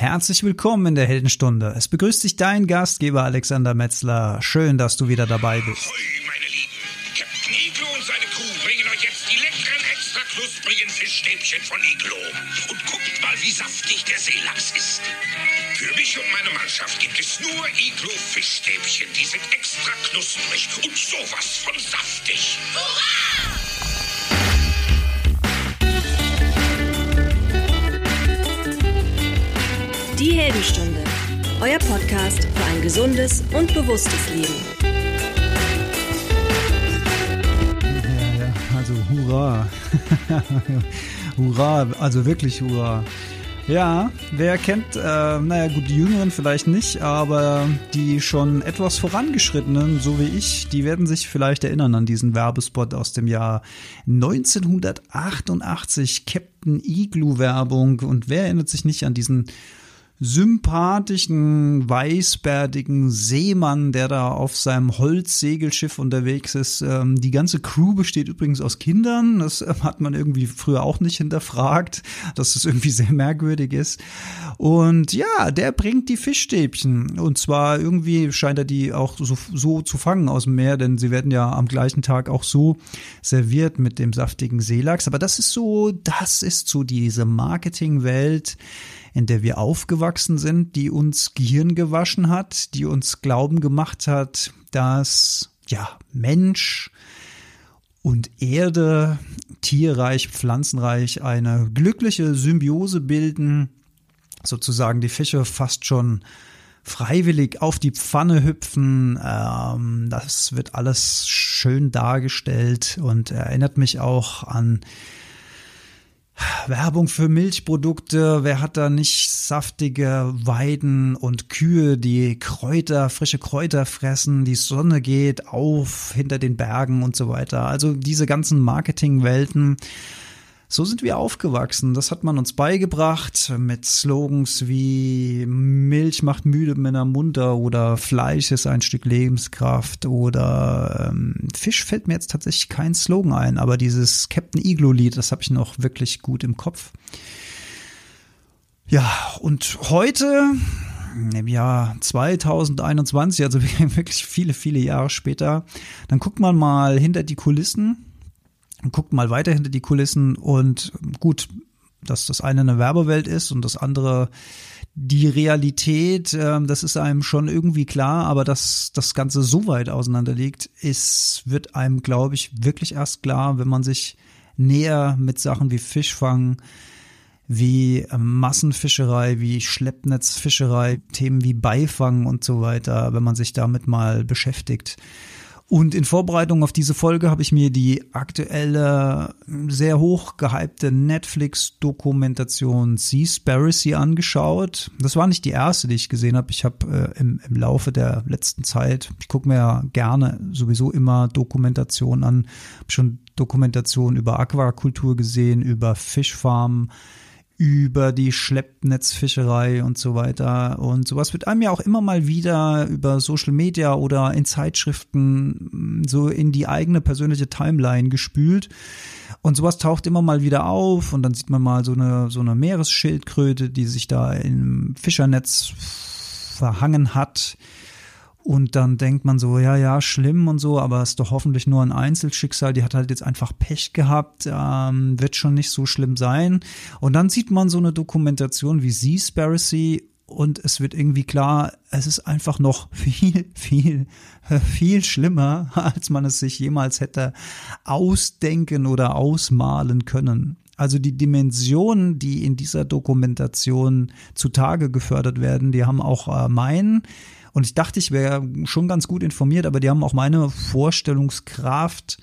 Herzlich willkommen in der Heldenstunde. Es begrüßt dich dein Gastgeber Alexander Metzler. Schön, dass du wieder dabei bist. Hoi, meine Lieben. Captain Iglo und seine Crew bringen euch jetzt die leckeren, extra knusprigen Fischstäbchen von Iglo. Und guckt mal, wie saftig der Seelachs ist. Für mich und meine Mannschaft gibt es nur Iglo Fischstäbchen. Die sind extra knusprig und sowas von saftig. Die Heldenstunde, euer Podcast für ein gesundes und bewusstes Leben. Ja, ja, also hurra. hurra, also wirklich hurra. Ja, wer kennt, äh, naja gut, die Jüngeren vielleicht nicht, aber die schon etwas vorangeschrittenen, so wie ich, die werden sich vielleicht erinnern an diesen Werbespot aus dem Jahr 1988, Captain Igloo Werbung. Und wer erinnert sich nicht an diesen sympathischen, weißbärtigen Seemann, der da auf seinem Holzsegelschiff unterwegs ist. Ähm, die ganze Crew besteht übrigens aus Kindern. Das äh, hat man irgendwie früher auch nicht hinterfragt, dass das irgendwie sehr merkwürdig ist. Und ja, der bringt die Fischstäbchen. Und zwar irgendwie scheint er die auch so, so zu fangen aus dem Meer, denn sie werden ja am gleichen Tag auch so serviert mit dem saftigen Seelachs. Aber das ist so, das ist so diese Marketingwelt, in der wir aufgewachsen sind, die uns Gehirn gewaschen hat, die uns glauben gemacht hat, dass ja Mensch und Erde, Tierreich, Pflanzenreich eine glückliche Symbiose bilden, sozusagen die Fische fast schon freiwillig auf die Pfanne hüpfen. Ähm, das wird alles schön dargestellt und erinnert mich auch an Werbung für Milchprodukte, wer hat da nicht saftige Weiden und Kühe, die Kräuter, frische Kräuter fressen, die Sonne geht auf hinter den Bergen und so weiter. Also diese ganzen Marketingwelten so sind wir aufgewachsen. Das hat man uns beigebracht mit Slogans wie Milch macht müde Männer munter oder Fleisch ist ein Stück Lebenskraft oder ähm, Fisch fällt mir jetzt tatsächlich kein Slogan ein, aber dieses Captain Iglo Lied, das habe ich noch wirklich gut im Kopf. Ja, und heute im Jahr 2021, also wirklich viele, viele Jahre später, dann guckt man mal hinter die Kulissen guckt mal weiter hinter die Kulissen und gut, dass das eine eine Werbewelt ist und das andere die Realität, äh, das ist einem schon irgendwie klar, aber dass das Ganze so weit auseinander liegt, ist, wird einem, glaube ich, wirklich erst klar, wenn man sich näher mit Sachen wie Fischfang, wie Massenfischerei, wie Schleppnetzfischerei, Themen wie Beifang und so weiter, wenn man sich damit mal beschäftigt. Und in Vorbereitung auf diese Folge habe ich mir die aktuelle, sehr hoch gehypte Netflix-Dokumentation Seaspiracy angeschaut. Das war nicht die erste, die ich gesehen habe. Ich habe äh, im, im Laufe der letzten Zeit, ich gucke mir ja gerne sowieso immer Dokumentationen an, habe schon Dokumentationen über Aquakultur gesehen, über Fischfarmen, über die Schleppnetzfischerei und so weiter. Und sowas wird einem ja auch immer mal wieder über Social Media oder in Zeitschriften so in die eigene persönliche Timeline gespült. Und sowas taucht immer mal wieder auf und dann sieht man mal so eine, so eine Meeresschildkröte, die sich da im Fischernetz verhangen hat und dann denkt man so, ja, ja, schlimm und so, aber ist doch hoffentlich nur ein Einzelschicksal. Die hat halt jetzt einfach Pech gehabt, ähm, wird schon nicht so schlimm sein. Und dann sieht man so eine Dokumentation wie Seaspiracy und es wird irgendwie klar, es ist einfach noch viel, viel, viel schlimmer, als man es sich jemals hätte ausdenken oder ausmalen können. Also die Dimensionen, die in dieser Dokumentation zutage gefördert werden, die haben auch äh, meinen und ich dachte, ich wäre schon ganz gut informiert, aber die haben auch meine Vorstellungskraft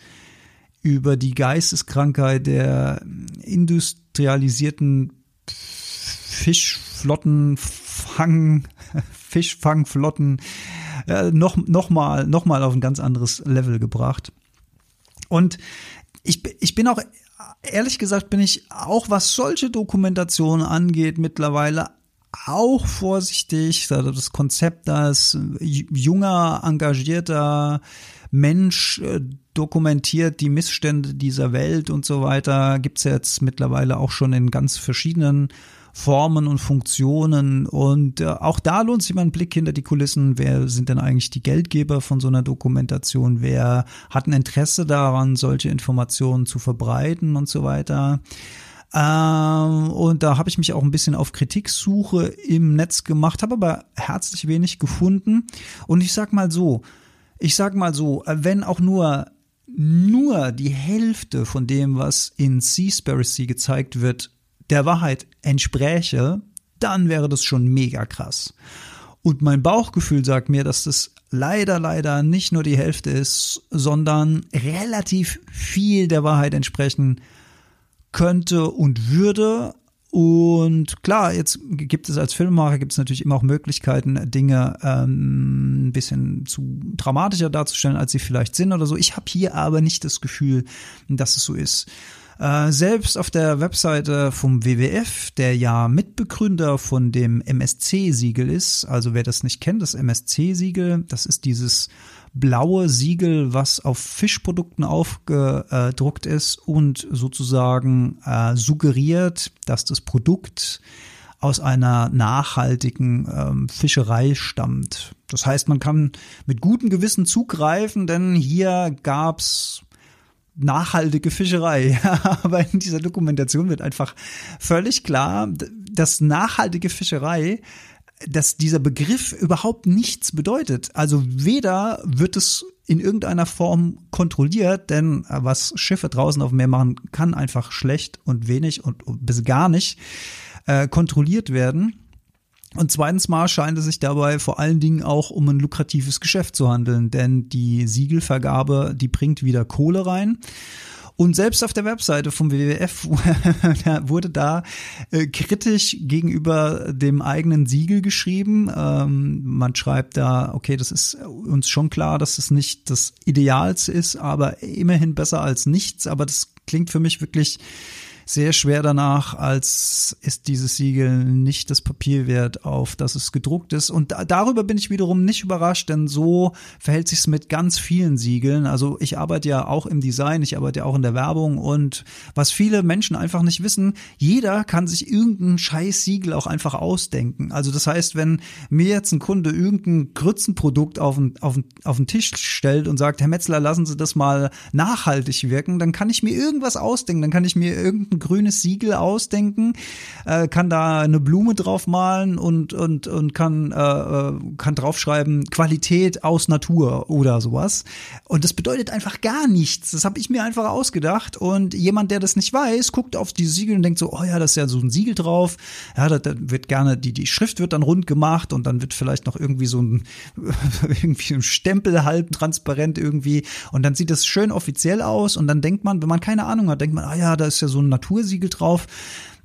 über die Geisteskrankheit der industrialisierten Fischflotten, Fang, Fischfangflotten äh, noch, noch, mal, noch mal auf ein ganz anderes Level gebracht. Und ich, ich bin auch, ehrlich gesagt, bin ich auch, was solche Dokumentationen angeht, mittlerweile auch vorsichtig. Das Konzept, dass junger, engagierter Mensch äh, dokumentiert die Missstände dieser Welt und so weiter, gibt's jetzt mittlerweile auch schon in ganz verschiedenen Formen und Funktionen. Und äh, auch da lohnt sich mal ein Blick hinter die Kulissen. Wer sind denn eigentlich die Geldgeber von so einer Dokumentation? Wer hat ein Interesse daran, solche Informationen zu verbreiten und so weiter? Ähm, und da habe ich mich auch ein bisschen auf Kritiksuche im Netz gemacht, habe aber herzlich wenig gefunden. Und ich sag mal so, ich sag mal so, wenn auch nur nur die Hälfte von dem, was in Seaspiracy gezeigt wird, der Wahrheit entspräche, dann wäre das schon mega krass. Und mein Bauchgefühl sagt mir, dass das leider, leider nicht nur die Hälfte ist, sondern relativ viel der Wahrheit entsprechen könnte und würde. Und klar, jetzt gibt es als Filmemacher gibt es natürlich immer auch Möglichkeiten, Dinge ähm, ein bisschen zu dramatischer darzustellen, als sie vielleicht sind oder so. Ich habe hier aber nicht das Gefühl, dass es so ist. Äh, selbst auf der Webseite vom WWF, der ja Mitbegründer von dem MSC-Siegel ist, also wer das nicht kennt, das MSC-Siegel, das ist dieses blaue Siegel, was auf Fischprodukten aufgedruckt ist und sozusagen äh, suggeriert, dass das Produkt aus einer nachhaltigen ähm, Fischerei stammt. Das heißt, man kann mit gutem Gewissen zugreifen, denn hier gab's nachhaltige Fischerei. Aber in dieser Dokumentation wird einfach völlig klar, dass nachhaltige Fischerei dass dieser Begriff überhaupt nichts bedeutet. Also weder wird es in irgendeiner Form kontrolliert, denn was Schiffe draußen auf dem Meer machen, kann einfach schlecht und wenig und bis gar nicht äh, kontrolliert werden. Und zweitens mal scheint es sich dabei vor allen Dingen auch um ein lukratives Geschäft zu handeln, denn die Siegelvergabe, die bringt wieder Kohle rein. Und selbst auf der Webseite vom WWF wurde da äh, kritisch gegenüber dem eigenen Siegel geschrieben. Ähm, man schreibt da, okay, das ist uns schon klar, dass es nicht das Idealste ist, aber immerhin besser als nichts. Aber das klingt für mich wirklich sehr schwer danach, als ist dieses Siegel nicht das Papier wert, auf das es gedruckt ist. Und da, darüber bin ich wiederum nicht überrascht, denn so verhält sich es mit ganz vielen Siegeln. Also ich arbeite ja auch im Design, ich arbeite ja auch in der Werbung und was viele Menschen einfach nicht wissen, jeder kann sich irgendein scheiß Siegel auch einfach ausdenken. Also das heißt, wenn mir jetzt ein Kunde irgendein Grützenprodukt auf den, auf den, auf den Tisch stellt und sagt, Herr Metzler, lassen Sie das mal nachhaltig wirken, dann kann ich mir irgendwas ausdenken, dann kann ich mir irgendein ein grünes Siegel ausdenken, äh, kann da eine Blume drauf malen und, und, und kann, äh, äh, kann draufschreiben Qualität aus Natur oder sowas. Und das bedeutet einfach gar nichts. Das habe ich mir einfach ausgedacht. Und jemand, der das nicht weiß, guckt auf die Siegel und denkt so, oh ja, das ist ja so ein Siegel drauf. Ja, da, da wird gerne, die, die Schrift wird dann rund gemacht und dann wird vielleicht noch irgendwie so ein, irgendwie ein Stempel halb transparent irgendwie. Und dann sieht das schön offiziell aus. Und dann denkt man, wenn man keine Ahnung hat, denkt man, ah ja, da ist ja so ein Natur Natursiegel drauf.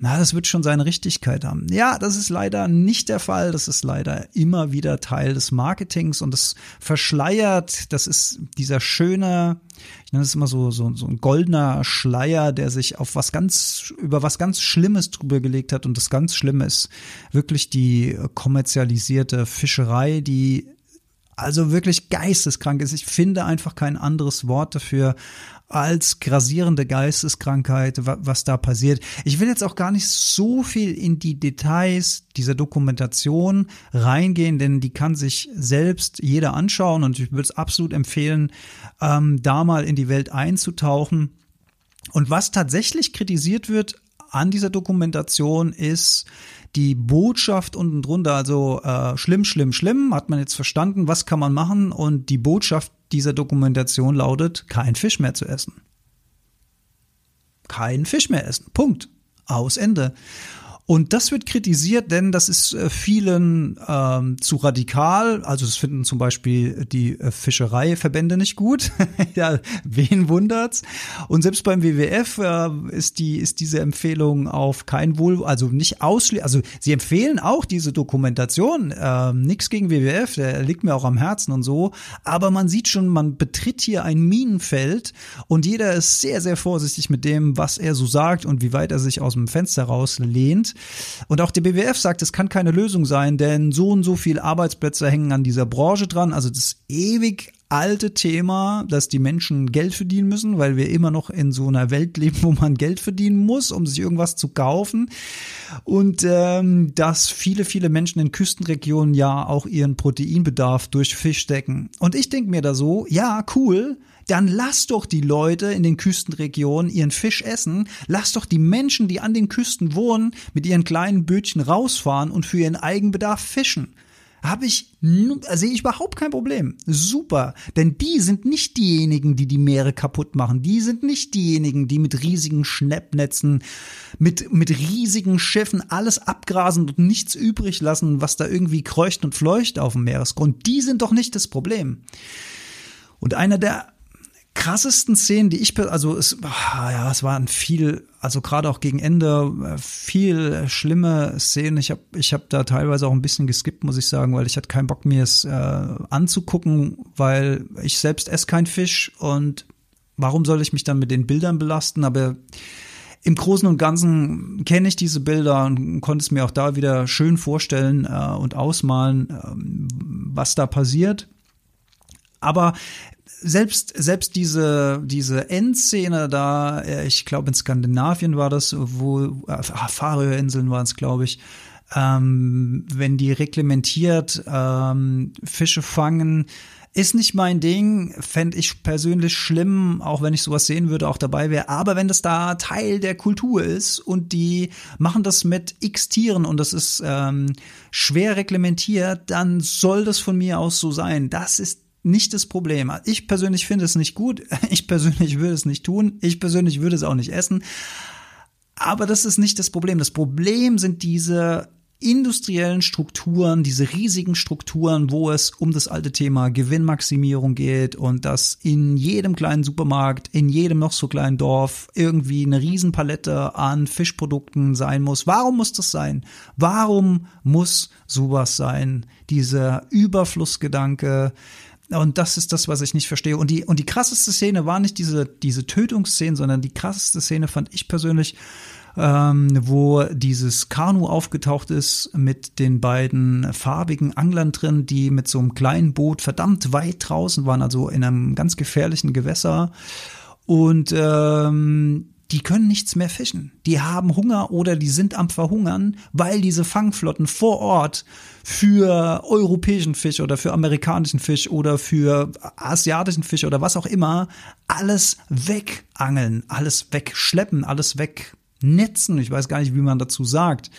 Na, das wird schon seine Richtigkeit haben. Ja, das ist leider nicht der Fall. Das ist leider immer wieder Teil des Marketings und das verschleiert. Das ist dieser schöne, ich nenne es immer so, so, so ein goldener Schleier, der sich auf was ganz, über was ganz Schlimmes drüber gelegt hat. Und das ganz Schlimme ist wirklich die kommerzialisierte Fischerei, die also wirklich geisteskrank ist. Ich finde einfach kein anderes Wort dafür als grasierende Geisteskrankheit, was da passiert. Ich will jetzt auch gar nicht so viel in die Details dieser Dokumentation reingehen, denn die kann sich selbst jeder anschauen und ich würde es absolut empfehlen, ähm, da mal in die Welt einzutauchen. Und was tatsächlich kritisiert wird an dieser Dokumentation ist die Botschaft unten drunter, also äh, schlimm, schlimm, schlimm, hat man jetzt verstanden, was kann man machen und die Botschaft dieser Dokumentation lautet, kein Fisch mehr zu essen. Kein Fisch mehr essen. Punkt. Aus Ende. Und das wird kritisiert, denn das ist äh, vielen ähm, zu radikal. Also das finden zum Beispiel die äh, Fischereiverbände nicht gut. ja, wen wundert's? Und selbst beim WWF äh, ist die ist diese Empfehlung auf kein Wohl, also nicht ausschließlich. Also sie empfehlen auch diese Dokumentation. Äh, Nichts gegen WWF, der liegt mir auch am Herzen und so. Aber man sieht schon, man betritt hier ein Minenfeld und jeder ist sehr sehr vorsichtig mit dem, was er so sagt und wie weit er sich aus dem Fenster rauslehnt. Und auch der BWF sagt, es kann keine Lösung sein, denn so und so viele Arbeitsplätze hängen an dieser Branche dran. Also das ewig alte Thema, dass die Menschen Geld verdienen müssen, weil wir immer noch in so einer Welt leben, wo man Geld verdienen muss, um sich irgendwas zu kaufen. Und ähm, dass viele, viele Menschen in Küstenregionen ja auch ihren Proteinbedarf durch Fisch decken. Und ich denke mir da so, ja, cool, dann lass doch die Leute in den Küstenregionen ihren Fisch essen, lass doch die Menschen, die an den Küsten wohnen, mit ihren kleinen Bötchen rausfahren und für ihren Eigenbedarf fischen. Habe ich, sehe ich überhaupt kein Problem. Super. Denn die sind nicht diejenigen, die die Meere kaputt machen. Die sind nicht diejenigen, die mit riesigen Schnappnetzen, mit, mit riesigen Schiffen alles abgrasen und nichts übrig lassen, was da irgendwie kreucht und fleucht auf dem Meeresgrund. Die sind doch nicht das Problem. Und einer der krassesten Szenen, die ich, also es, ja, es waren viel, also gerade auch gegen Ende, äh, viel schlimme Szenen. Ich habe ich hab da teilweise auch ein bisschen geskippt, muss ich sagen, weil ich hatte keinen Bock, mir es äh, anzugucken, weil ich selbst esse kein Fisch und warum soll ich mich dann mit den Bildern belasten? Aber im Großen und Ganzen kenne ich diese Bilder und konnte es mir auch da wieder schön vorstellen äh, und ausmalen, äh, was da passiert. Aber selbst, selbst diese, diese Endszene da, äh, ich glaube in Skandinavien war das, wo, äh, Färöerinseln waren es, glaube ich, ähm, wenn die reglementiert ähm, Fische fangen, ist nicht mein Ding, fände ich persönlich schlimm, auch wenn ich sowas sehen würde, auch dabei wäre. Aber wenn das da Teil der Kultur ist und die machen das mit x Tieren und das ist ähm, schwer reglementiert, dann soll das von mir aus so sein. Das ist nicht das Problem. Ich persönlich finde es nicht gut. Ich persönlich würde es nicht tun. Ich persönlich würde es auch nicht essen. Aber das ist nicht das Problem. Das Problem sind diese industriellen Strukturen, diese riesigen Strukturen, wo es um das alte Thema Gewinnmaximierung geht und dass in jedem kleinen Supermarkt, in jedem noch so kleinen Dorf irgendwie eine Riesenpalette an Fischprodukten sein muss. Warum muss das sein? Warum muss sowas sein? Dieser Überflussgedanke, und das ist das, was ich nicht verstehe. Und die, und die krasseste Szene war nicht diese, diese Tötungsszene, sondern die krasseste Szene fand ich persönlich, ähm, wo dieses Kanu aufgetaucht ist mit den beiden farbigen Anglern drin, die mit so einem kleinen Boot verdammt weit draußen waren, also in einem ganz gefährlichen Gewässer. Und ähm, die können nichts mehr fischen. Die haben Hunger oder die sind am Verhungern, weil diese Fangflotten vor Ort für europäischen Fisch oder für amerikanischen Fisch oder für asiatischen Fisch oder was auch immer alles wegangeln, alles wegschleppen, alles wegnetzen. Ich weiß gar nicht, wie man dazu sagt.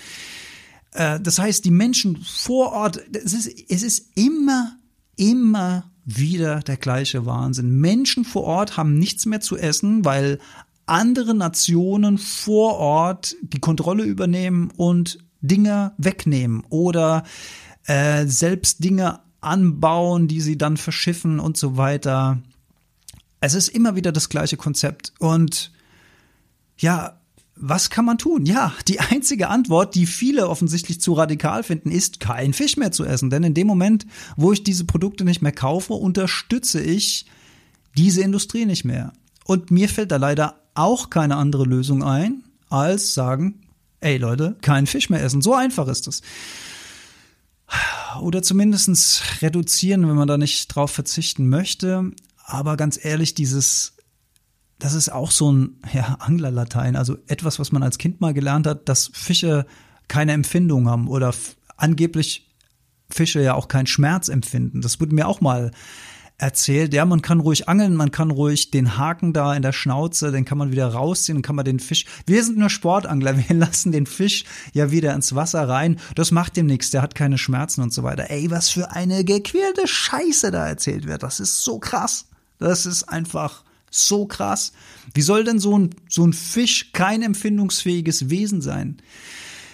Äh, das heißt, die Menschen vor Ort, es ist, es ist immer, immer wieder der gleiche Wahnsinn. Menschen vor Ort haben nichts mehr zu essen, weil andere Nationen vor Ort die Kontrolle übernehmen und Dinge wegnehmen oder äh, selbst Dinge anbauen, die sie dann verschiffen und so weiter. Es ist immer wieder das gleiche Konzept. Und ja, was kann man tun? Ja, die einzige Antwort, die viele offensichtlich zu radikal finden, ist kein Fisch mehr zu essen. Denn in dem Moment, wo ich diese Produkte nicht mehr kaufe, unterstütze ich diese Industrie nicht mehr. Und mir fällt da leider auch keine andere Lösung ein, als sagen, ey Leute, keinen Fisch mehr essen. So einfach ist es. Oder zumindestens reduzieren, wenn man da nicht drauf verzichten möchte. Aber ganz ehrlich, dieses, das ist auch so ein ja, Anglerlatein, also etwas, was man als Kind mal gelernt hat, dass Fische keine Empfindung haben oder angeblich Fische ja auch keinen Schmerz empfinden. Das wurde mir auch mal erzählt, ja, man kann ruhig angeln, man kann ruhig den Haken da in der Schnauze, den kann man wieder rausziehen, dann kann man den Fisch, wir sind nur Sportangler, wir lassen den Fisch ja wieder ins Wasser rein, das macht dem nichts, der hat keine Schmerzen und so weiter. Ey, was für eine gequälte Scheiße da erzählt wird, das ist so krass. Das ist einfach so krass. Wie soll denn so ein, so ein Fisch kein empfindungsfähiges Wesen sein?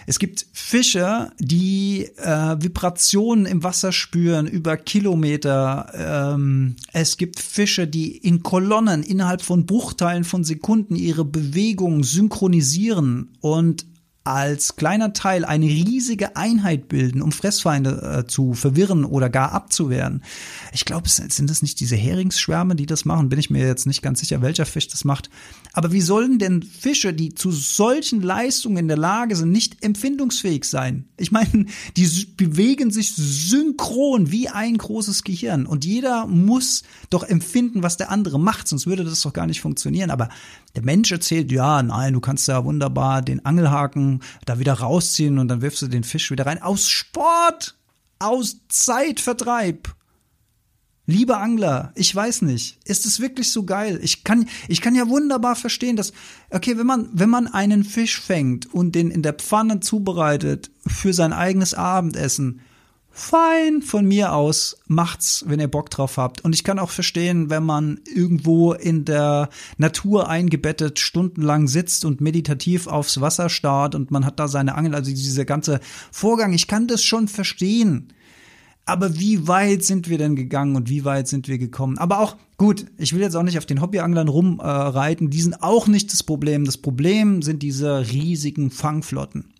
Es gibt Fische, die äh, Vibrationen im Wasser spüren über Kilometer. Ähm, es gibt Fische, die in Kolonnen innerhalb von Bruchteilen von Sekunden ihre Bewegung synchronisieren und als kleiner Teil eine riesige Einheit bilden, um Fressfeinde äh, zu verwirren oder gar abzuwehren. Ich glaube, sind das nicht diese Heringsschwärme, die das machen? Bin ich mir jetzt nicht ganz sicher, welcher Fisch das macht. Aber wie sollen denn Fische, die zu solchen Leistungen in der Lage sind, nicht empfindungsfähig sein? Ich meine, die bewegen sich synchron wie ein großes Gehirn und jeder muss doch empfinden, was der andere macht, sonst würde das doch gar nicht funktionieren. Aber der Mensch erzählt, ja, nein, du kannst ja wunderbar den Angelhaken da wieder rausziehen und dann wirfst du den Fisch wieder rein. Aus Sport, aus Zeitvertreib. Lieber Angler, ich weiß nicht, ist es wirklich so geil? Ich kann, ich kann ja wunderbar verstehen, dass, okay, wenn man, wenn man einen Fisch fängt und den in der Pfanne zubereitet für sein eigenes Abendessen, fein von mir aus, macht's, wenn ihr Bock drauf habt. Und ich kann auch verstehen, wenn man irgendwo in der Natur eingebettet stundenlang sitzt und meditativ aufs Wasser starrt und man hat da seine Angel, also dieser ganze Vorgang, ich kann das schon verstehen. Aber wie weit sind wir denn gegangen und wie weit sind wir gekommen? Aber auch, gut, ich will jetzt auch nicht auf den Hobbyanglern rumreiten, äh, die sind auch nicht das Problem. Das Problem sind diese riesigen Fangflotten.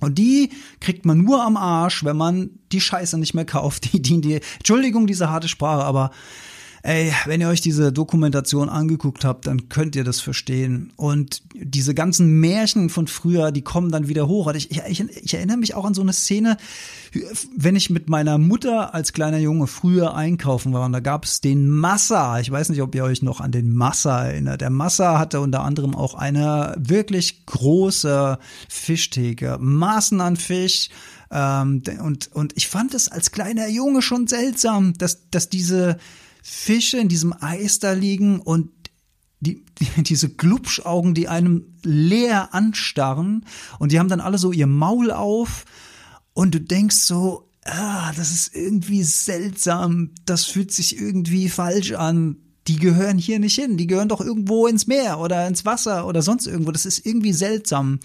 Und die kriegt man nur am Arsch, wenn man die Scheiße nicht mehr kauft. Die, die, die, Entschuldigung, diese harte Sprache, aber Ey, wenn ihr euch diese Dokumentation angeguckt habt, dann könnt ihr das verstehen. Und diese ganzen Märchen von früher, die kommen dann wieder hoch. Ich, ich, ich erinnere mich auch an so eine Szene, wenn ich mit meiner Mutter als kleiner Junge früher einkaufen war. Und da gab es den Massa. Ich weiß nicht, ob ihr euch noch an den Massa erinnert. Der Massa hatte unter anderem auch eine wirklich große Fischtheke. Maßen an Fisch. Ähm, und, und ich fand es als kleiner Junge schon seltsam, dass, dass diese Fische in diesem Eis da liegen und die, die, diese Glubschaugen, die einem leer anstarren und die haben dann alle so ihr Maul auf und du denkst so, ah, das ist irgendwie seltsam, das fühlt sich irgendwie falsch an. Die gehören hier nicht hin, die gehören doch irgendwo ins Meer oder ins Wasser oder sonst irgendwo. Das ist irgendwie seltsam.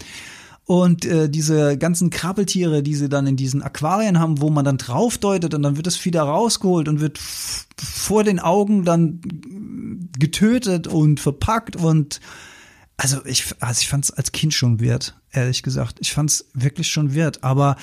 Und äh, diese ganzen Krabbeltiere, die sie dann in diesen Aquarien haben, wo man dann draufdeutet und dann wird das wieder rausgeholt und wird vor den Augen dann getötet und verpackt und also ich, also ich fand es als Kind schon wert, ehrlich gesagt. Ich fand es wirklich schon wert. Aber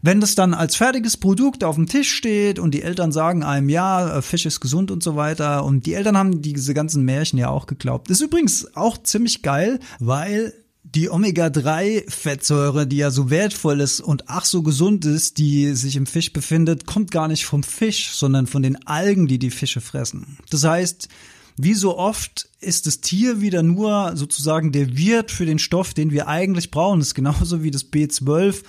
wenn das dann als fertiges Produkt auf dem Tisch steht und die Eltern sagen einem, ja, äh, Fisch ist gesund und so weiter, und die Eltern haben diese ganzen Märchen ja auch geglaubt. Das ist übrigens auch ziemlich geil, weil die Omega-3-Fettsäure, die ja so wertvoll ist und ach so gesund ist, die sich im Fisch befindet, kommt gar nicht vom Fisch, sondern von den Algen, die die Fische fressen. Das heißt, wie so oft ist das Tier wieder nur sozusagen der Wirt für den Stoff, den wir eigentlich brauchen. Das ist genauso wie das B12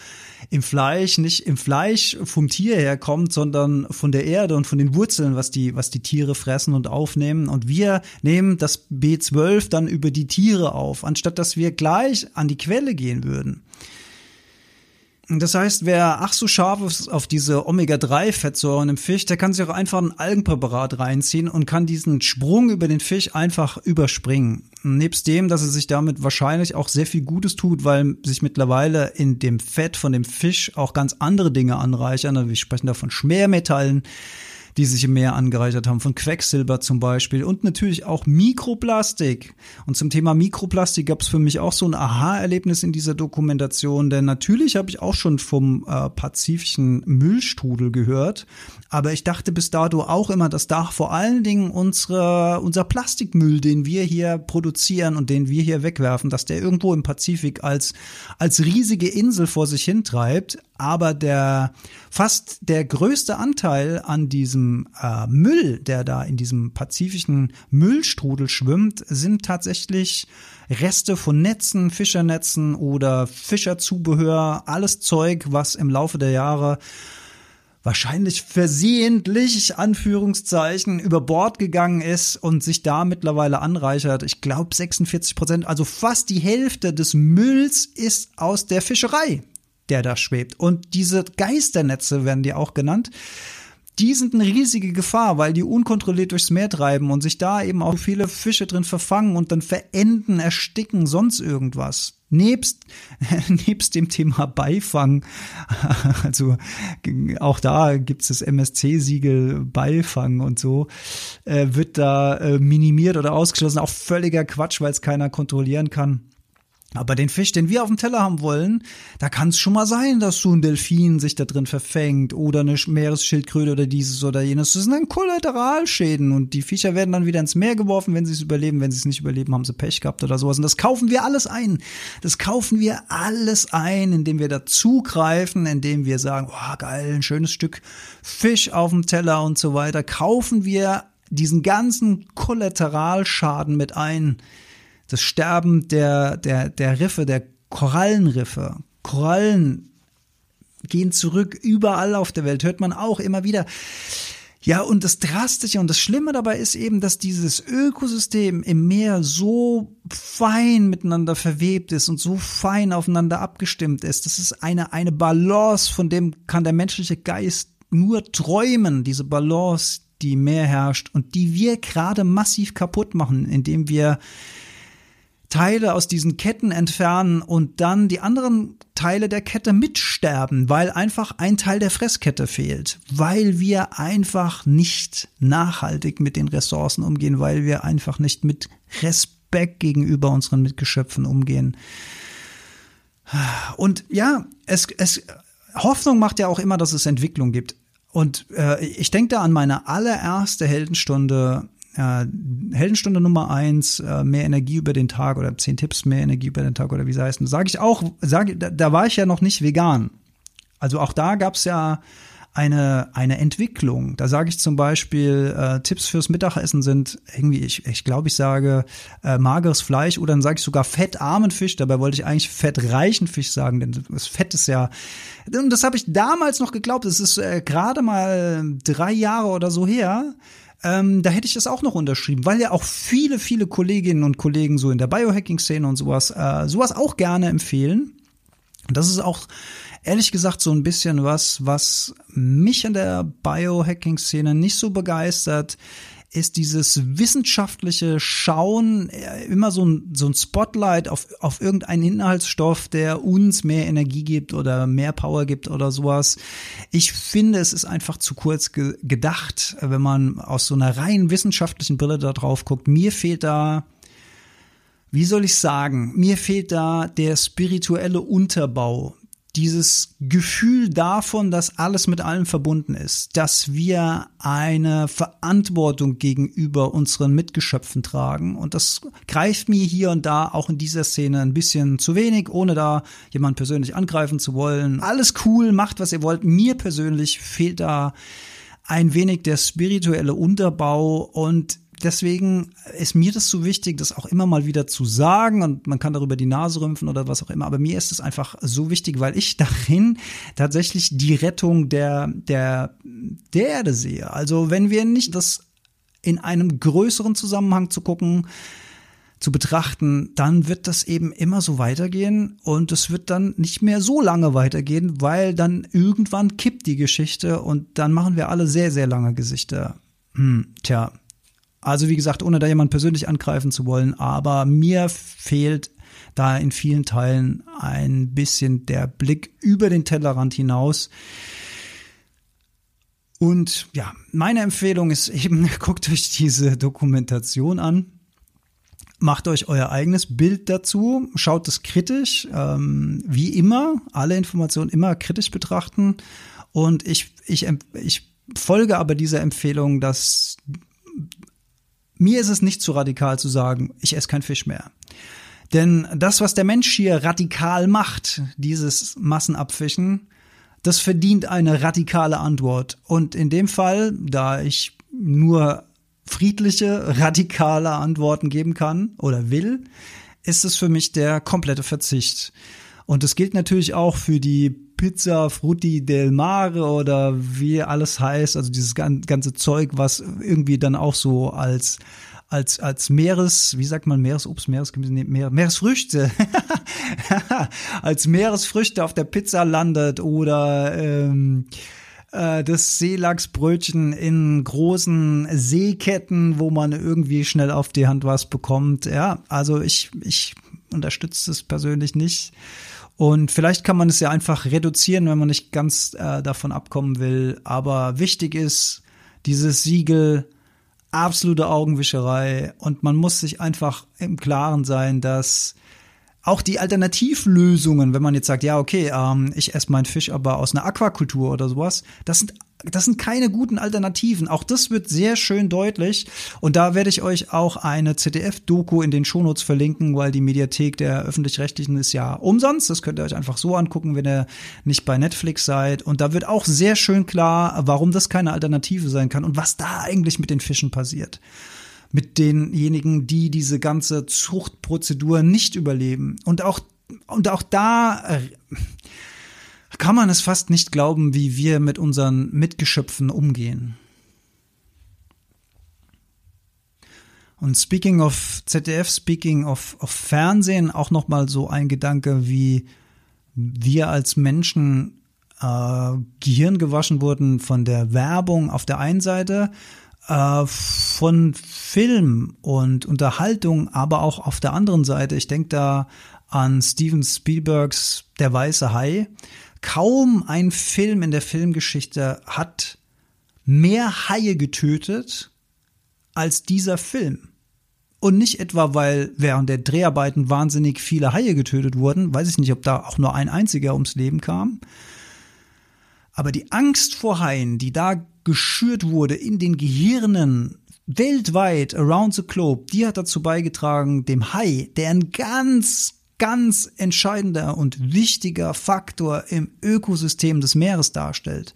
im Fleisch nicht im Fleisch vom Tier herkommt, sondern von der Erde und von den Wurzeln, was die, was die Tiere fressen und aufnehmen. Und wir nehmen das B12 dann über die Tiere auf, anstatt dass wir gleich an die Quelle gehen würden. Das heißt, wer ach so scharf ist auf diese Omega-3-Fettsäuren im Fisch, der kann sich auch einfach ein Algenpräparat reinziehen und kann diesen Sprung über den Fisch einfach überspringen. Nebst dem, dass er sich damit wahrscheinlich auch sehr viel Gutes tut, weil sich mittlerweile in dem Fett von dem Fisch auch ganz andere Dinge anreichern. Also wir sprechen da von Schwermetallen, die sich im Meer angereichert haben, von Quecksilber zum Beispiel und natürlich auch Mikroplastik. Und zum Thema Mikroplastik gab es für mich auch so ein Aha-Erlebnis in dieser Dokumentation, denn natürlich habe ich auch schon vom äh, pazifischen Müllstrudel gehört, aber ich dachte bis dato auch immer, dass da vor allen Dingen unsere, unser Plastikmüll, den wir hier produzieren und den wir hier wegwerfen, dass der irgendwo im Pazifik als, als riesige Insel vor sich hintreibt. Aber der fast der größte Anteil an diesem äh, Müll, der da in diesem pazifischen Müllstrudel schwimmt, sind tatsächlich Reste von Netzen, Fischernetzen oder Fischerzubehör, alles Zeug, was im Laufe der Jahre wahrscheinlich versehentlich, Anführungszeichen, über Bord gegangen ist und sich da mittlerweile anreichert. Ich glaube 46 Prozent, also fast die Hälfte des Mülls ist aus der Fischerei, der da schwebt. Und diese Geisternetze werden die auch genannt. Die sind eine riesige Gefahr, weil die unkontrolliert durchs Meer treiben und sich da eben auch viele Fische drin verfangen und dann verenden, ersticken, sonst irgendwas nebst, nebst dem Thema Beifang, also auch da gibt's das MSC-Siegel Beifang und so, äh, wird da äh, minimiert oder ausgeschlossen. Auch völliger Quatsch, weil es keiner kontrollieren kann. Aber den Fisch, den wir auf dem Teller haben wollen, da kann es schon mal sein, dass so ein Delfin sich da drin verfängt oder eine Meeresschildkröte oder dieses oder jenes. Das sind dann Kollateralschäden und die Viecher werden dann wieder ins Meer geworfen, wenn sie es überleben. Wenn sie es nicht überleben, haben sie Pech gehabt oder sowas. Und das kaufen wir alles ein. Das kaufen wir alles ein, indem wir dazugreifen, indem wir sagen, oh geil, ein schönes Stück Fisch auf dem Teller und so weiter. Kaufen wir diesen ganzen Kollateralschaden mit ein das Sterben der, der, der Riffe, der Korallenriffe. Korallen gehen zurück überall auf der Welt, hört man auch immer wieder. Ja, und das Drastische und das Schlimme dabei ist eben, dass dieses Ökosystem im Meer so fein miteinander verwebt ist und so fein aufeinander abgestimmt ist. Das ist eine, eine Balance, von dem kann der menschliche Geist nur träumen, diese Balance, die im Meer herrscht und die wir gerade massiv kaputt machen, indem wir Teile aus diesen Ketten entfernen und dann die anderen Teile der Kette mitsterben, weil einfach ein Teil der Fresskette fehlt, weil wir einfach nicht nachhaltig mit den Ressourcen umgehen, weil wir einfach nicht mit Respekt gegenüber unseren Mitgeschöpfen umgehen. Und ja, es, es, Hoffnung macht ja auch immer, dass es Entwicklung gibt. Und äh, ich denke da an meine allererste Heldenstunde äh, Heldenstunde Nummer eins, äh, mehr Energie über den Tag oder zehn Tipps mehr Energie über den Tag oder wie sie heißen, sage ich auch, sage, da, da war ich ja noch nicht vegan. Also auch da gab's ja eine, eine Entwicklung. Da sage ich zum Beispiel, äh, Tipps fürs Mittagessen sind irgendwie, ich, ich glaube, ich sage äh, mageres Fleisch oder dann sage ich sogar fettarmen Fisch. Dabei wollte ich eigentlich fettreichen Fisch sagen, denn das Fett ist ja, und das habe ich damals noch geglaubt, das ist äh, gerade mal drei Jahre oder so her ähm, da hätte ich das auch noch unterschrieben, weil ja auch viele, viele Kolleginnen und Kollegen so in der Biohacking-Szene und sowas, äh, sowas auch gerne empfehlen. Und das ist auch ehrlich gesagt so ein bisschen was, was mich in der Biohacking-Szene nicht so begeistert ist dieses wissenschaftliche Schauen äh, immer so ein, so ein Spotlight auf, auf irgendeinen Inhaltsstoff, der uns mehr Energie gibt oder mehr Power gibt oder sowas. Ich finde, es ist einfach zu kurz ge gedacht, wenn man aus so einer rein wissenschaftlichen Brille da drauf guckt. Mir fehlt da wie soll ich sagen, mir fehlt da der spirituelle Unterbau dieses Gefühl davon, dass alles mit allem verbunden ist, dass wir eine Verantwortung gegenüber unseren Mitgeschöpfen tragen. Und das greift mir hier und da auch in dieser Szene ein bisschen zu wenig, ohne da jemand persönlich angreifen zu wollen. Alles cool, macht was ihr wollt. Mir persönlich fehlt da ein wenig der spirituelle Unterbau und deswegen ist mir das so wichtig, das auch immer mal wieder zu sagen und man kann darüber die Nase rümpfen oder was auch immer. Aber mir ist es einfach so wichtig, weil ich darin tatsächlich die Rettung der, der, der Erde sehe. Also wenn wir nicht das in einem größeren Zusammenhang zu gucken, zu betrachten, dann wird das eben immer so weitergehen und es wird dann nicht mehr so lange weitergehen, weil dann irgendwann kippt die Geschichte und dann machen wir alle sehr, sehr lange Gesichter. Hm, tja, also wie gesagt, ohne da jemand persönlich angreifen zu wollen, aber mir fehlt da in vielen Teilen ein bisschen der Blick über den Tellerrand hinaus. Und ja, meine Empfehlung ist eben, guckt euch diese Dokumentation an, macht euch euer eigenes Bild dazu, schaut es kritisch, ähm, wie immer, alle Informationen immer kritisch betrachten. Und ich, ich, ich folge aber dieser Empfehlung, dass mir ist es nicht zu radikal zu sagen, ich esse kein Fisch mehr. Denn das, was der Mensch hier radikal macht, dieses Massenabfischen, das verdient eine radikale Antwort. Und in dem Fall, da ich nur friedliche, radikale Antworten geben kann oder will, ist es für mich der komplette Verzicht. Und das gilt natürlich auch für die Pizza Frutti del Mare oder wie alles heißt, also dieses ganze Zeug, was irgendwie dann auch so als als als Meeres, wie sagt man Meeresobst, Meeresgemüse, Meer, Meeresfrüchte, als Meeresfrüchte auf der Pizza landet oder ähm, äh, das Seelachsbrötchen in großen Seeketten, wo man irgendwie schnell auf die Hand was bekommt. Ja, also ich ich unterstütze es persönlich nicht. Und vielleicht kann man es ja einfach reduzieren, wenn man nicht ganz äh, davon abkommen will. Aber wichtig ist, dieses Siegel, absolute Augenwischerei. Und man muss sich einfach im Klaren sein, dass auch die Alternativlösungen, wenn man jetzt sagt, ja, okay, ähm, ich esse meinen Fisch aber aus einer Aquakultur oder sowas, das sind das sind keine guten Alternativen. Auch das wird sehr schön deutlich. Und da werde ich euch auch eine ZDF-Doku in den Shownotes verlinken, weil die Mediathek der öffentlich-rechtlichen ist ja umsonst. Das könnt ihr euch einfach so angucken, wenn ihr nicht bei Netflix seid. Und da wird auch sehr schön klar, warum das keine Alternative sein kann und was da eigentlich mit den Fischen passiert mit denjenigen, die diese ganze Zuchtprozedur nicht überleben. Und auch, und auch da äh, kann man es fast nicht glauben, wie wir mit unseren Mitgeschöpfen umgehen. Und speaking of ZDF, speaking of, of Fernsehen, auch nochmal so ein Gedanke, wie wir als Menschen äh, Gehirn gewaschen wurden von der Werbung auf der einen Seite äh, von Film und Unterhaltung, aber auch auf der anderen Seite. Ich denke da an Steven Spielbergs Der weiße Hai. Kaum ein Film in der Filmgeschichte hat mehr Haie getötet als dieser Film. Und nicht etwa, weil während der Dreharbeiten wahnsinnig viele Haie getötet wurden, weiß ich nicht, ob da auch nur ein einziger ums Leben kam. Aber die Angst vor Haien, die da geschürt wurde in den Gehirnen weltweit, around the globe, die hat dazu beigetragen, dem Hai, der ein ganz, ganz entscheidender und wichtiger Faktor im Ökosystem des Meeres darstellt,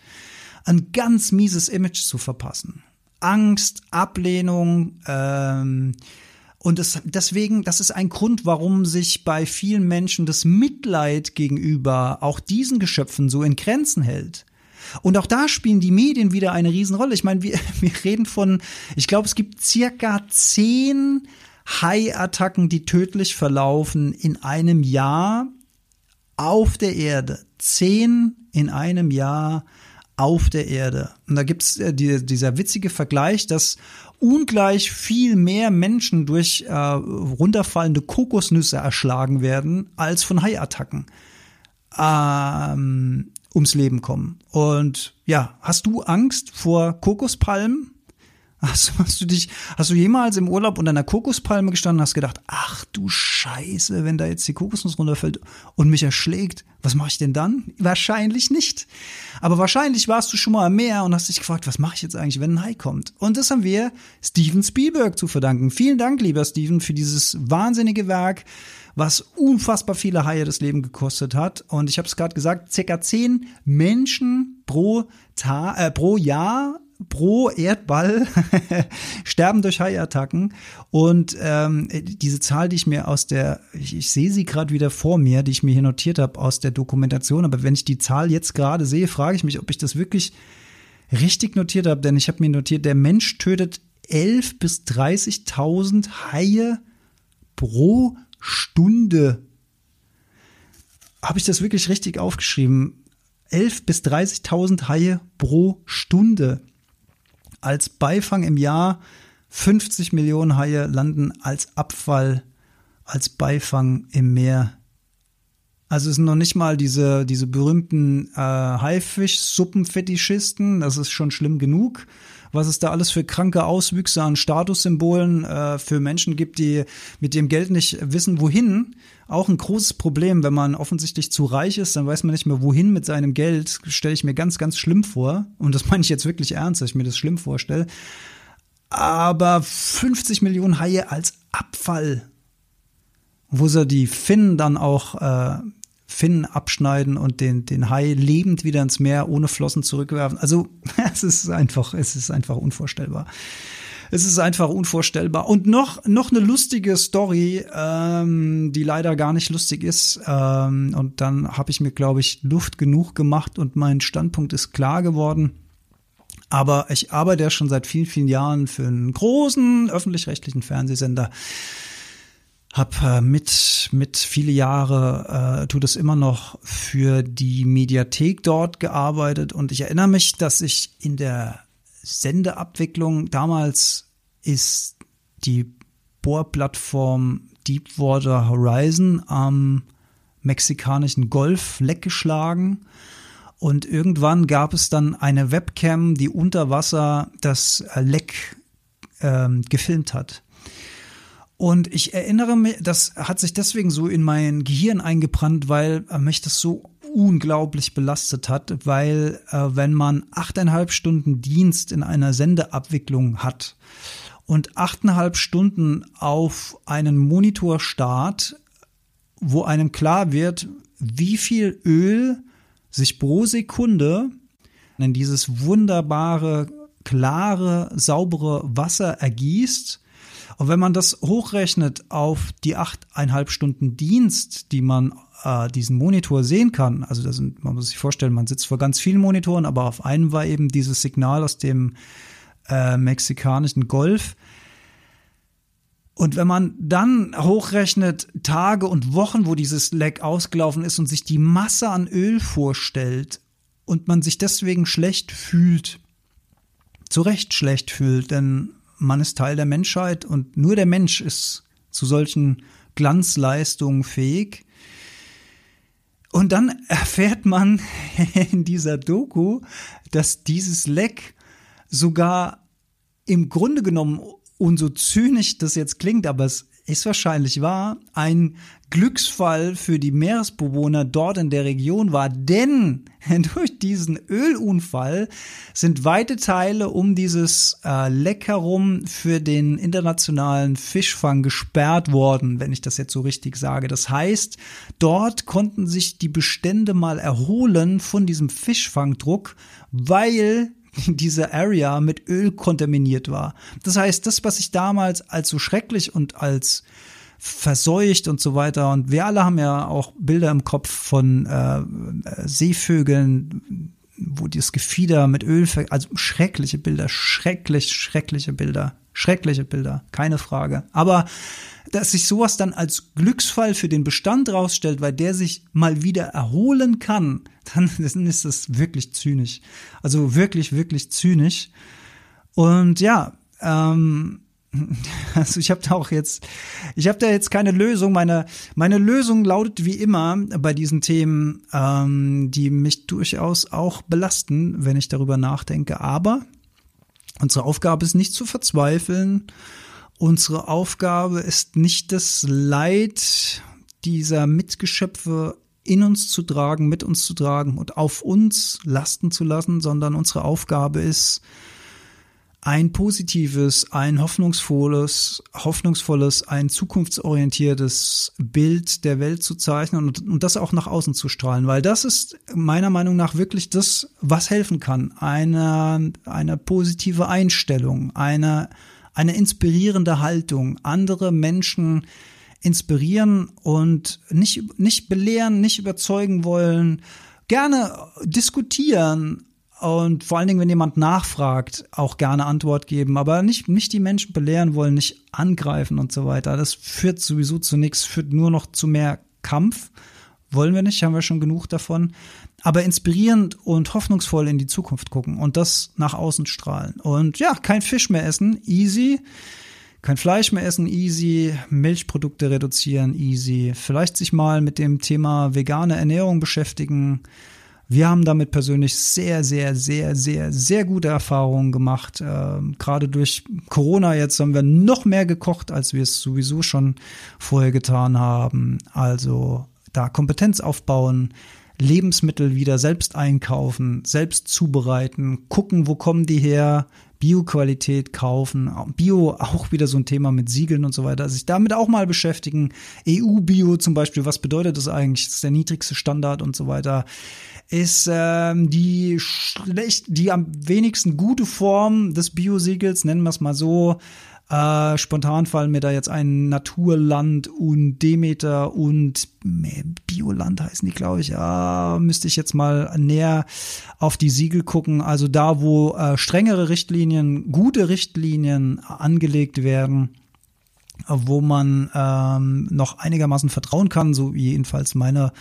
ein ganz mieses Image zu verpassen. Angst, Ablehnung, ähm, und das, deswegen, das ist ein Grund, warum sich bei vielen Menschen das Mitleid gegenüber auch diesen Geschöpfen so in Grenzen hält. Und auch da spielen die Medien wieder eine Riesenrolle. Ich meine, wir, wir reden von, ich glaube, es gibt circa zehn Hai-Attacken, die tödlich verlaufen in einem Jahr auf der Erde. Zehn in einem Jahr auf der Erde. Und da gibt's äh, die, dieser witzige Vergleich, dass ungleich viel mehr Menschen durch äh, runterfallende Kokosnüsse erschlagen werden als von Haiattacken. Ähm, ums Leben kommen. Und ja, hast du Angst vor Kokospalmen? Hast, hast, du dich, hast du jemals im Urlaub unter einer Kokospalme gestanden und hast gedacht, ach du Scheiße, wenn da jetzt die Kokosnuss runterfällt und mich erschlägt, was mache ich denn dann? Wahrscheinlich nicht. Aber wahrscheinlich warst du schon mal am Meer und hast dich gefragt, was mache ich jetzt eigentlich, wenn ein Hai kommt? Und das haben wir Steven Spielberg zu verdanken. Vielen Dank, lieber Steven, für dieses wahnsinnige Werk was unfassbar viele Haie das Leben gekostet hat. Und ich habe es gerade gesagt, circa zehn Menschen pro, Ta äh, pro Jahr pro Erdball sterben durch Haiattacken. Und ähm, diese Zahl, die ich mir aus der, ich, ich sehe sie gerade wieder vor mir, die ich mir hier notiert habe aus der Dokumentation, aber wenn ich die Zahl jetzt gerade sehe, frage ich mich, ob ich das wirklich richtig notiert habe, denn ich habe mir notiert, der Mensch tötet 11 bis 30.000 Haie pro Stunde. Habe ich das wirklich richtig aufgeschrieben? 11 bis 30.000 Haie pro Stunde. Als Beifang im Jahr. 50 Millionen Haie landen als Abfall, als Beifang im Meer. Also es sind noch nicht mal diese, diese berühmten äh, Haifisch-Suppenfetischisten, das ist schon schlimm genug was es da alles für kranke Auswüchse an Statussymbolen äh, für Menschen gibt, die mit dem Geld nicht wissen, wohin. Auch ein großes Problem, wenn man offensichtlich zu reich ist, dann weiß man nicht mehr, wohin mit seinem Geld. Stelle ich mir ganz, ganz schlimm vor. Und das meine ich jetzt wirklich ernst, dass ich mir das schlimm vorstelle. Aber 50 Millionen Haie als Abfall wo sie die Finnen dann auch äh, Finnen abschneiden und den, den Hai lebend wieder ins Meer ohne Flossen zurückwerfen. Also es ist einfach, es ist einfach unvorstellbar. Es ist einfach unvorstellbar. Und noch, noch eine lustige Story, ähm, die leider gar nicht lustig ist. Ähm, und dann habe ich mir, glaube ich, Luft genug gemacht und mein Standpunkt ist klar geworden. Aber ich arbeite ja schon seit vielen, vielen Jahren für einen großen öffentlich-rechtlichen Fernsehsender hab äh, mit mit viele Jahre äh, tut es immer noch für die Mediathek dort gearbeitet und ich erinnere mich, dass ich in der Sendeabwicklung damals ist die Bohrplattform Deepwater Horizon am mexikanischen Golf leckgeschlagen und irgendwann gab es dann eine Webcam, die unter Wasser das Leck ähm, gefilmt hat. Und ich erinnere mich, das hat sich deswegen so in mein Gehirn eingebrannt, weil äh, mich das so unglaublich belastet hat, weil äh, wenn man achteinhalb Stunden Dienst in einer Sendeabwicklung hat und achteinhalb Stunden auf einen Monitor starrt, wo einem klar wird, wie viel Öl sich pro Sekunde in dieses wunderbare, klare, saubere Wasser ergießt. Und wenn man das hochrechnet auf die achteinhalb Stunden Dienst, die man äh, diesen Monitor sehen kann, also das sind, man muss sich vorstellen, man sitzt vor ganz vielen Monitoren, aber auf einem war eben dieses Signal aus dem äh, mexikanischen Golf. Und wenn man dann hochrechnet Tage und Wochen, wo dieses Leck ausgelaufen ist und sich die Masse an Öl vorstellt und man sich deswegen schlecht fühlt, zu Recht schlecht fühlt, denn man ist Teil der Menschheit und nur der Mensch ist zu solchen Glanzleistungen fähig. Und dann erfährt man in dieser Doku, dass dieses Leck sogar im Grunde genommen und so zynisch das jetzt klingt, aber es ist wahrscheinlich wahr, ein Glücksfall für die Meeresbewohner dort in der Region war, denn durch diesen Ölunfall sind weite Teile um dieses äh, Leck herum für den internationalen Fischfang gesperrt worden, wenn ich das jetzt so richtig sage. Das heißt, dort konnten sich die Bestände mal erholen von diesem Fischfangdruck, weil diese Area mit Öl kontaminiert war. Das heißt, das, was ich damals als so schrecklich und als verseucht und so weiter. Und wir alle haben ja auch Bilder im Kopf von äh, Seevögeln, wo das Gefieder mit Öl, also schreckliche Bilder, schrecklich, schreckliche Bilder, schreckliche Bilder, keine Frage. Aber dass sich sowas dann als Glücksfall für den Bestand rausstellt, weil der sich mal wieder erholen kann, dann, ist das wirklich zynisch. Also wirklich, wirklich zynisch. Und ja, ähm, also ich habe da auch jetzt, ich habe da jetzt keine Lösung. Meine, meine Lösung lautet wie immer bei diesen Themen, ähm, die mich durchaus auch belasten, wenn ich darüber nachdenke. Aber unsere Aufgabe ist nicht zu verzweifeln. Unsere Aufgabe ist nicht das Leid dieser Mitgeschöpfe in uns zu tragen, mit uns zu tragen und auf uns lasten zu lassen, sondern unsere Aufgabe ist, ein positives, ein hoffnungsvolles, hoffnungsvolles, ein zukunftsorientiertes Bild der Welt zu zeichnen und, und das auch nach außen zu strahlen, weil das ist meiner Meinung nach wirklich das, was helfen kann. Eine, eine positive Einstellung, eine eine inspirierende Haltung, andere Menschen inspirieren und nicht, nicht belehren, nicht überzeugen wollen, gerne diskutieren und vor allen Dingen, wenn jemand nachfragt, auch gerne Antwort geben, aber nicht, nicht die Menschen belehren wollen, nicht angreifen und so weiter. Das führt sowieso zu nichts, führt nur noch zu mehr Kampf. Wollen wir nicht, haben wir schon genug davon aber inspirierend und hoffnungsvoll in die Zukunft gucken und das nach außen strahlen. Und ja, kein Fisch mehr essen, easy. Kein Fleisch mehr essen, easy. Milchprodukte reduzieren, easy. Vielleicht sich mal mit dem Thema vegane Ernährung beschäftigen. Wir haben damit persönlich sehr, sehr, sehr, sehr, sehr gute Erfahrungen gemacht. Ähm, Gerade durch Corona jetzt haben wir noch mehr gekocht, als wir es sowieso schon vorher getan haben. Also da Kompetenz aufbauen, Lebensmittel wieder selbst einkaufen, selbst zubereiten, gucken, wo kommen die her, Bioqualität kaufen, Bio auch wieder so ein Thema mit Siegeln und so weiter, sich damit auch mal beschäftigen. EU-Bio zum Beispiel, was bedeutet das eigentlich? Das ist der niedrigste Standard und so weiter. Ist ähm, die schlecht, die am wenigsten gute Form des Bio-Siegels, nennen wir es mal so, äh, spontan fallen mir da jetzt ein Naturland und Demeter und Bioland heißen die, glaube ich. Ah, müsste ich jetzt mal näher auf die Siegel gucken. Also da, wo äh, strengere Richtlinien, gute Richtlinien angelegt werden wo man ähm, noch einigermaßen vertrauen kann, so jedenfalls meine,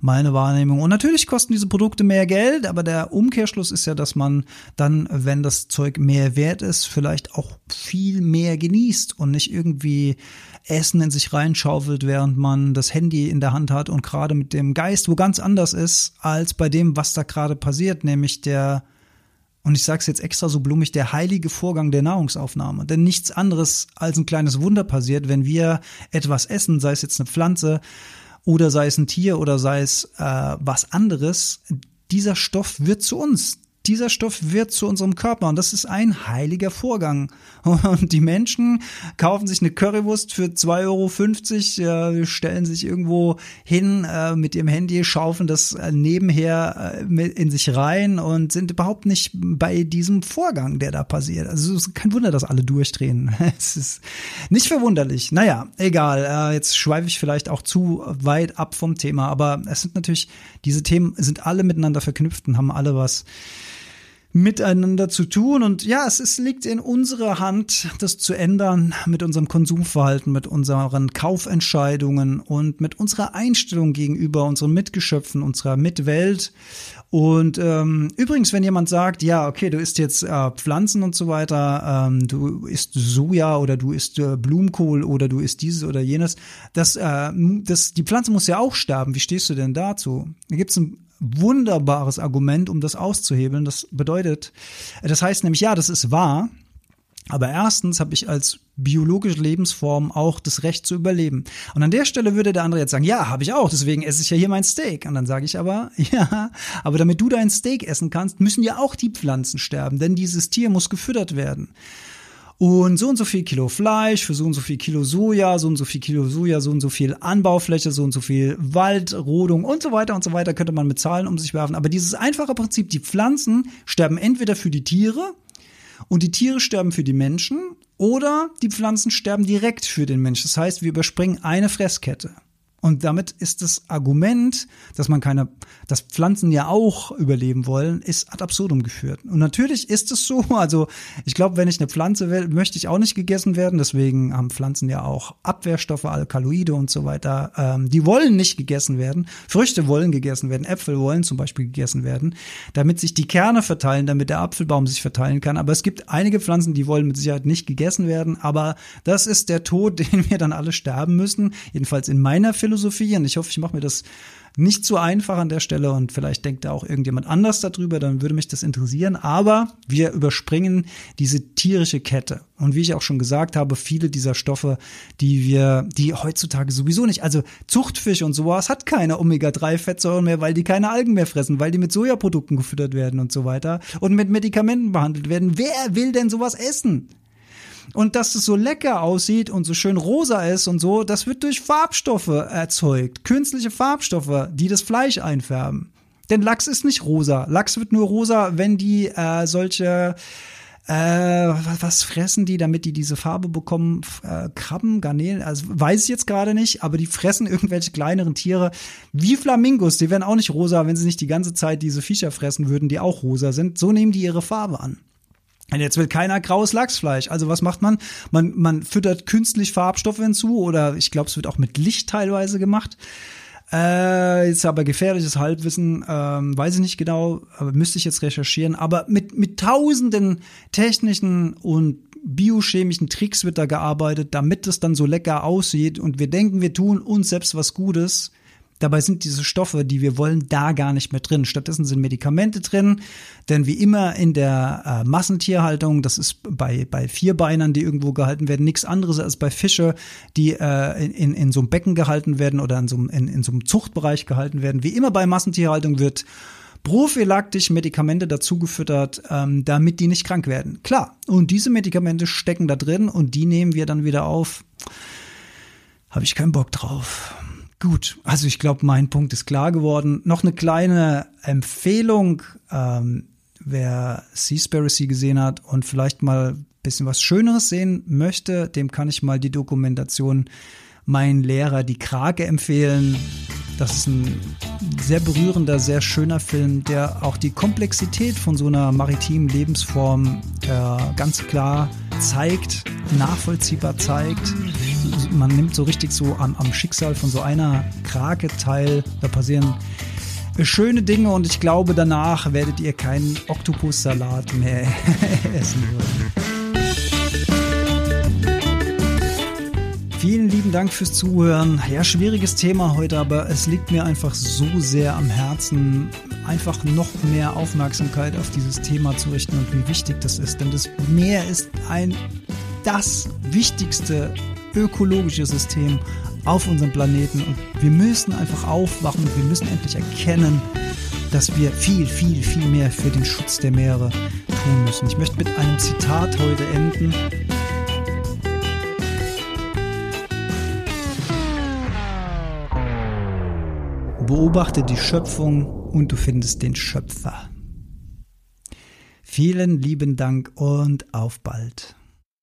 meine Wahrnehmung. Und natürlich kosten diese Produkte mehr Geld, aber der Umkehrschluss ist ja, dass man dann, wenn das Zeug mehr wert ist, vielleicht auch viel mehr genießt und nicht irgendwie Essen in sich reinschaufelt, während man das Handy in der Hand hat und gerade mit dem Geist wo ganz anders ist, als bei dem, was da gerade passiert, nämlich der und ich sage es jetzt extra so blumig, der heilige Vorgang der Nahrungsaufnahme. Denn nichts anderes als ein kleines Wunder passiert, wenn wir etwas essen, sei es jetzt eine Pflanze oder sei es ein Tier oder sei es äh, was anderes. Dieser Stoff wird zu uns dieser Stoff wird zu unserem Körper und das ist ein heiliger Vorgang. Und die Menschen kaufen sich eine Currywurst für 2,50 Euro, äh, stellen sich irgendwo hin äh, mit ihrem Handy, schaufeln das äh, nebenher in sich rein und sind überhaupt nicht bei diesem Vorgang, der da passiert. Also es ist kein Wunder, dass alle durchdrehen. Es ist nicht verwunderlich. Naja, egal. Jetzt schweife ich vielleicht auch zu weit ab vom Thema, aber es sind natürlich, diese Themen sind alle miteinander verknüpft und haben alle was miteinander zu tun. Und ja, es, es liegt in unserer Hand, das zu ändern mit unserem Konsumverhalten, mit unseren Kaufentscheidungen und mit unserer Einstellung gegenüber unseren Mitgeschöpfen, unserer Mitwelt. Und ähm, übrigens, wenn jemand sagt, ja, okay, du isst jetzt äh, Pflanzen und so weiter, ähm, du isst Soja oder du isst äh, Blumenkohl oder du isst dieses oder jenes, das, äh, das, die Pflanze muss ja auch sterben. Wie stehst du denn dazu? Da gibt es ein wunderbares Argument, um das auszuhebeln. Das bedeutet, das heißt nämlich, ja, das ist wahr, aber erstens habe ich als biologische Lebensform auch das Recht zu überleben. Und an der Stelle würde der andere jetzt sagen, ja, habe ich auch, deswegen esse ich ja hier mein Steak. Und dann sage ich aber, ja, aber damit du dein Steak essen kannst, müssen ja auch die Pflanzen sterben, denn dieses Tier muss gefüttert werden. Und so und so viel Kilo Fleisch für so und so viel Kilo Soja, so und so viel Kilo Soja, so und so viel Anbaufläche, so und so viel Waldrodung und so weiter und so weiter könnte man mit Zahlen um sich werfen. Aber dieses einfache Prinzip, die Pflanzen sterben entweder für die Tiere und die Tiere sterben für die Menschen oder die Pflanzen sterben direkt für den Menschen. Das heißt, wir überspringen eine Fresskette. Und damit ist das Argument, dass man keine, dass Pflanzen ja auch überleben wollen, ist ad absurdum geführt. Und natürlich ist es so, also ich glaube, wenn ich eine Pflanze will, möchte ich auch nicht gegessen werden. Deswegen haben Pflanzen ja auch Abwehrstoffe, Alkaloide und so weiter. Ähm, die wollen nicht gegessen werden. Früchte wollen gegessen werden. Äpfel wollen zum Beispiel gegessen werden, damit sich die Kerne verteilen, damit der Apfelbaum sich verteilen kann. Aber es gibt einige Pflanzen, die wollen mit Sicherheit nicht gegessen werden. Aber das ist der Tod, den wir dann alle sterben müssen. Jedenfalls in meiner Philosophie Philosophie und ich hoffe, ich mache mir das nicht zu einfach an der Stelle und vielleicht denkt da auch irgendjemand anders darüber, dann würde mich das interessieren. Aber wir überspringen diese tierische Kette. Und wie ich auch schon gesagt habe, viele dieser Stoffe, die wir, die heutzutage sowieso nicht, also Zuchtfisch und sowas hat keine Omega-3-Fettsäuren mehr, weil die keine Algen mehr fressen, weil die mit Sojaprodukten gefüttert werden und so weiter und mit Medikamenten behandelt werden. Wer will denn sowas essen? Und dass es so lecker aussieht und so schön rosa ist und so, das wird durch Farbstoffe erzeugt. Künstliche Farbstoffe, die das Fleisch einfärben. Denn Lachs ist nicht rosa. Lachs wird nur rosa, wenn die äh, solche äh, was fressen die, damit die diese Farbe bekommen? Äh, Krabben, Garnelen, also weiß ich jetzt gerade nicht, aber die fressen irgendwelche kleineren Tiere wie Flamingos. Die wären auch nicht rosa, wenn sie nicht die ganze Zeit diese Viecher fressen würden, die auch rosa sind. So nehmen die ihre Farbe an. Und jetzt will keiner graues Lachsfleisch. Also was macht man? Man, man füttert künstlich Farbstoffe hinzu oder ich glaube, es wird auch mit Licht teilweise gemacht. Äh, jetzt aber gefährliches Halbwissen, ähm, weiß ich nicht genau, aber müsste ich jetzt recherchieren. Aber mit, mit tausenden technischen und biochemischen Tricks wird da gearbeitet, damit es dann so lecker aussieht und wir denken, wir tun uns selbst was Gutes. Dabei sind diese Stoffe, die wir wollen, da gar nicht mehr drin. Stattdessen sind Medikamente drin, denn wie immer in der äh, Massentierhaltung, das ist bei, bei Vierbeinern, die irgendwo gehalten werden, nichts anderes als bei Fische, die äh, in, in so einem Becken gehalten werden oder in so, einem, in, in so einem Zuchtbereich gehalten werden. Wie immer bei Massentierhaltung wird prophylaktisch Medikamente dazugefüttert, ähm, damit die nicht krank werden. Klar, und diese Medikamente stecken da drin und die nehmen wir dann wieder auf. Habe ich keinen Bock drauf. Gut, also ich glaube, mein Punkt ist klar geworden. Noch eine kleine Empfehlung, ähm, wer Seaspiracy gesehen hat und vielleicht mal ein bisschen was Schöneres sehen möchte, dem kann ich mal die Dokumentation Mein Lehrer, die Krake empfehlen. Das ist ein sehr berührender, sehr schöner Film, der auch die Komplexität von so einer maritimen Lebensform äh, ganz klar zeigt, nachvollziehbar zeigt. Man nimmt so richtig so am, am Schicksal von so einer Krake teil. Da passieren schöne Dinge und ich glaube, danach werdet ihr keinen Oktopussalat mehr essen wollen. Vielen lieben Dank fürs Zuhören. Ja, schwieriges Thema heute, aber es liegt mir einfach so sehr am Herzen, einfach noch mehr Aufmerksamkeit auf dieses Thema zu richten und wie wichtig das ist. Denn das Meer ist ein das wichtigste ökologische System auf unserem Planeten und wir müssen einfach aufwachen wir müssen endlich erkennen, dass wir viel, viel, viel mehr für den Schutz der Meere tun müssen. Ich möchte mit einem Zitat heute enden. Beobachte die Schöpfung und du findest den Schöpfer. Vielen lieben Dank und auf bald.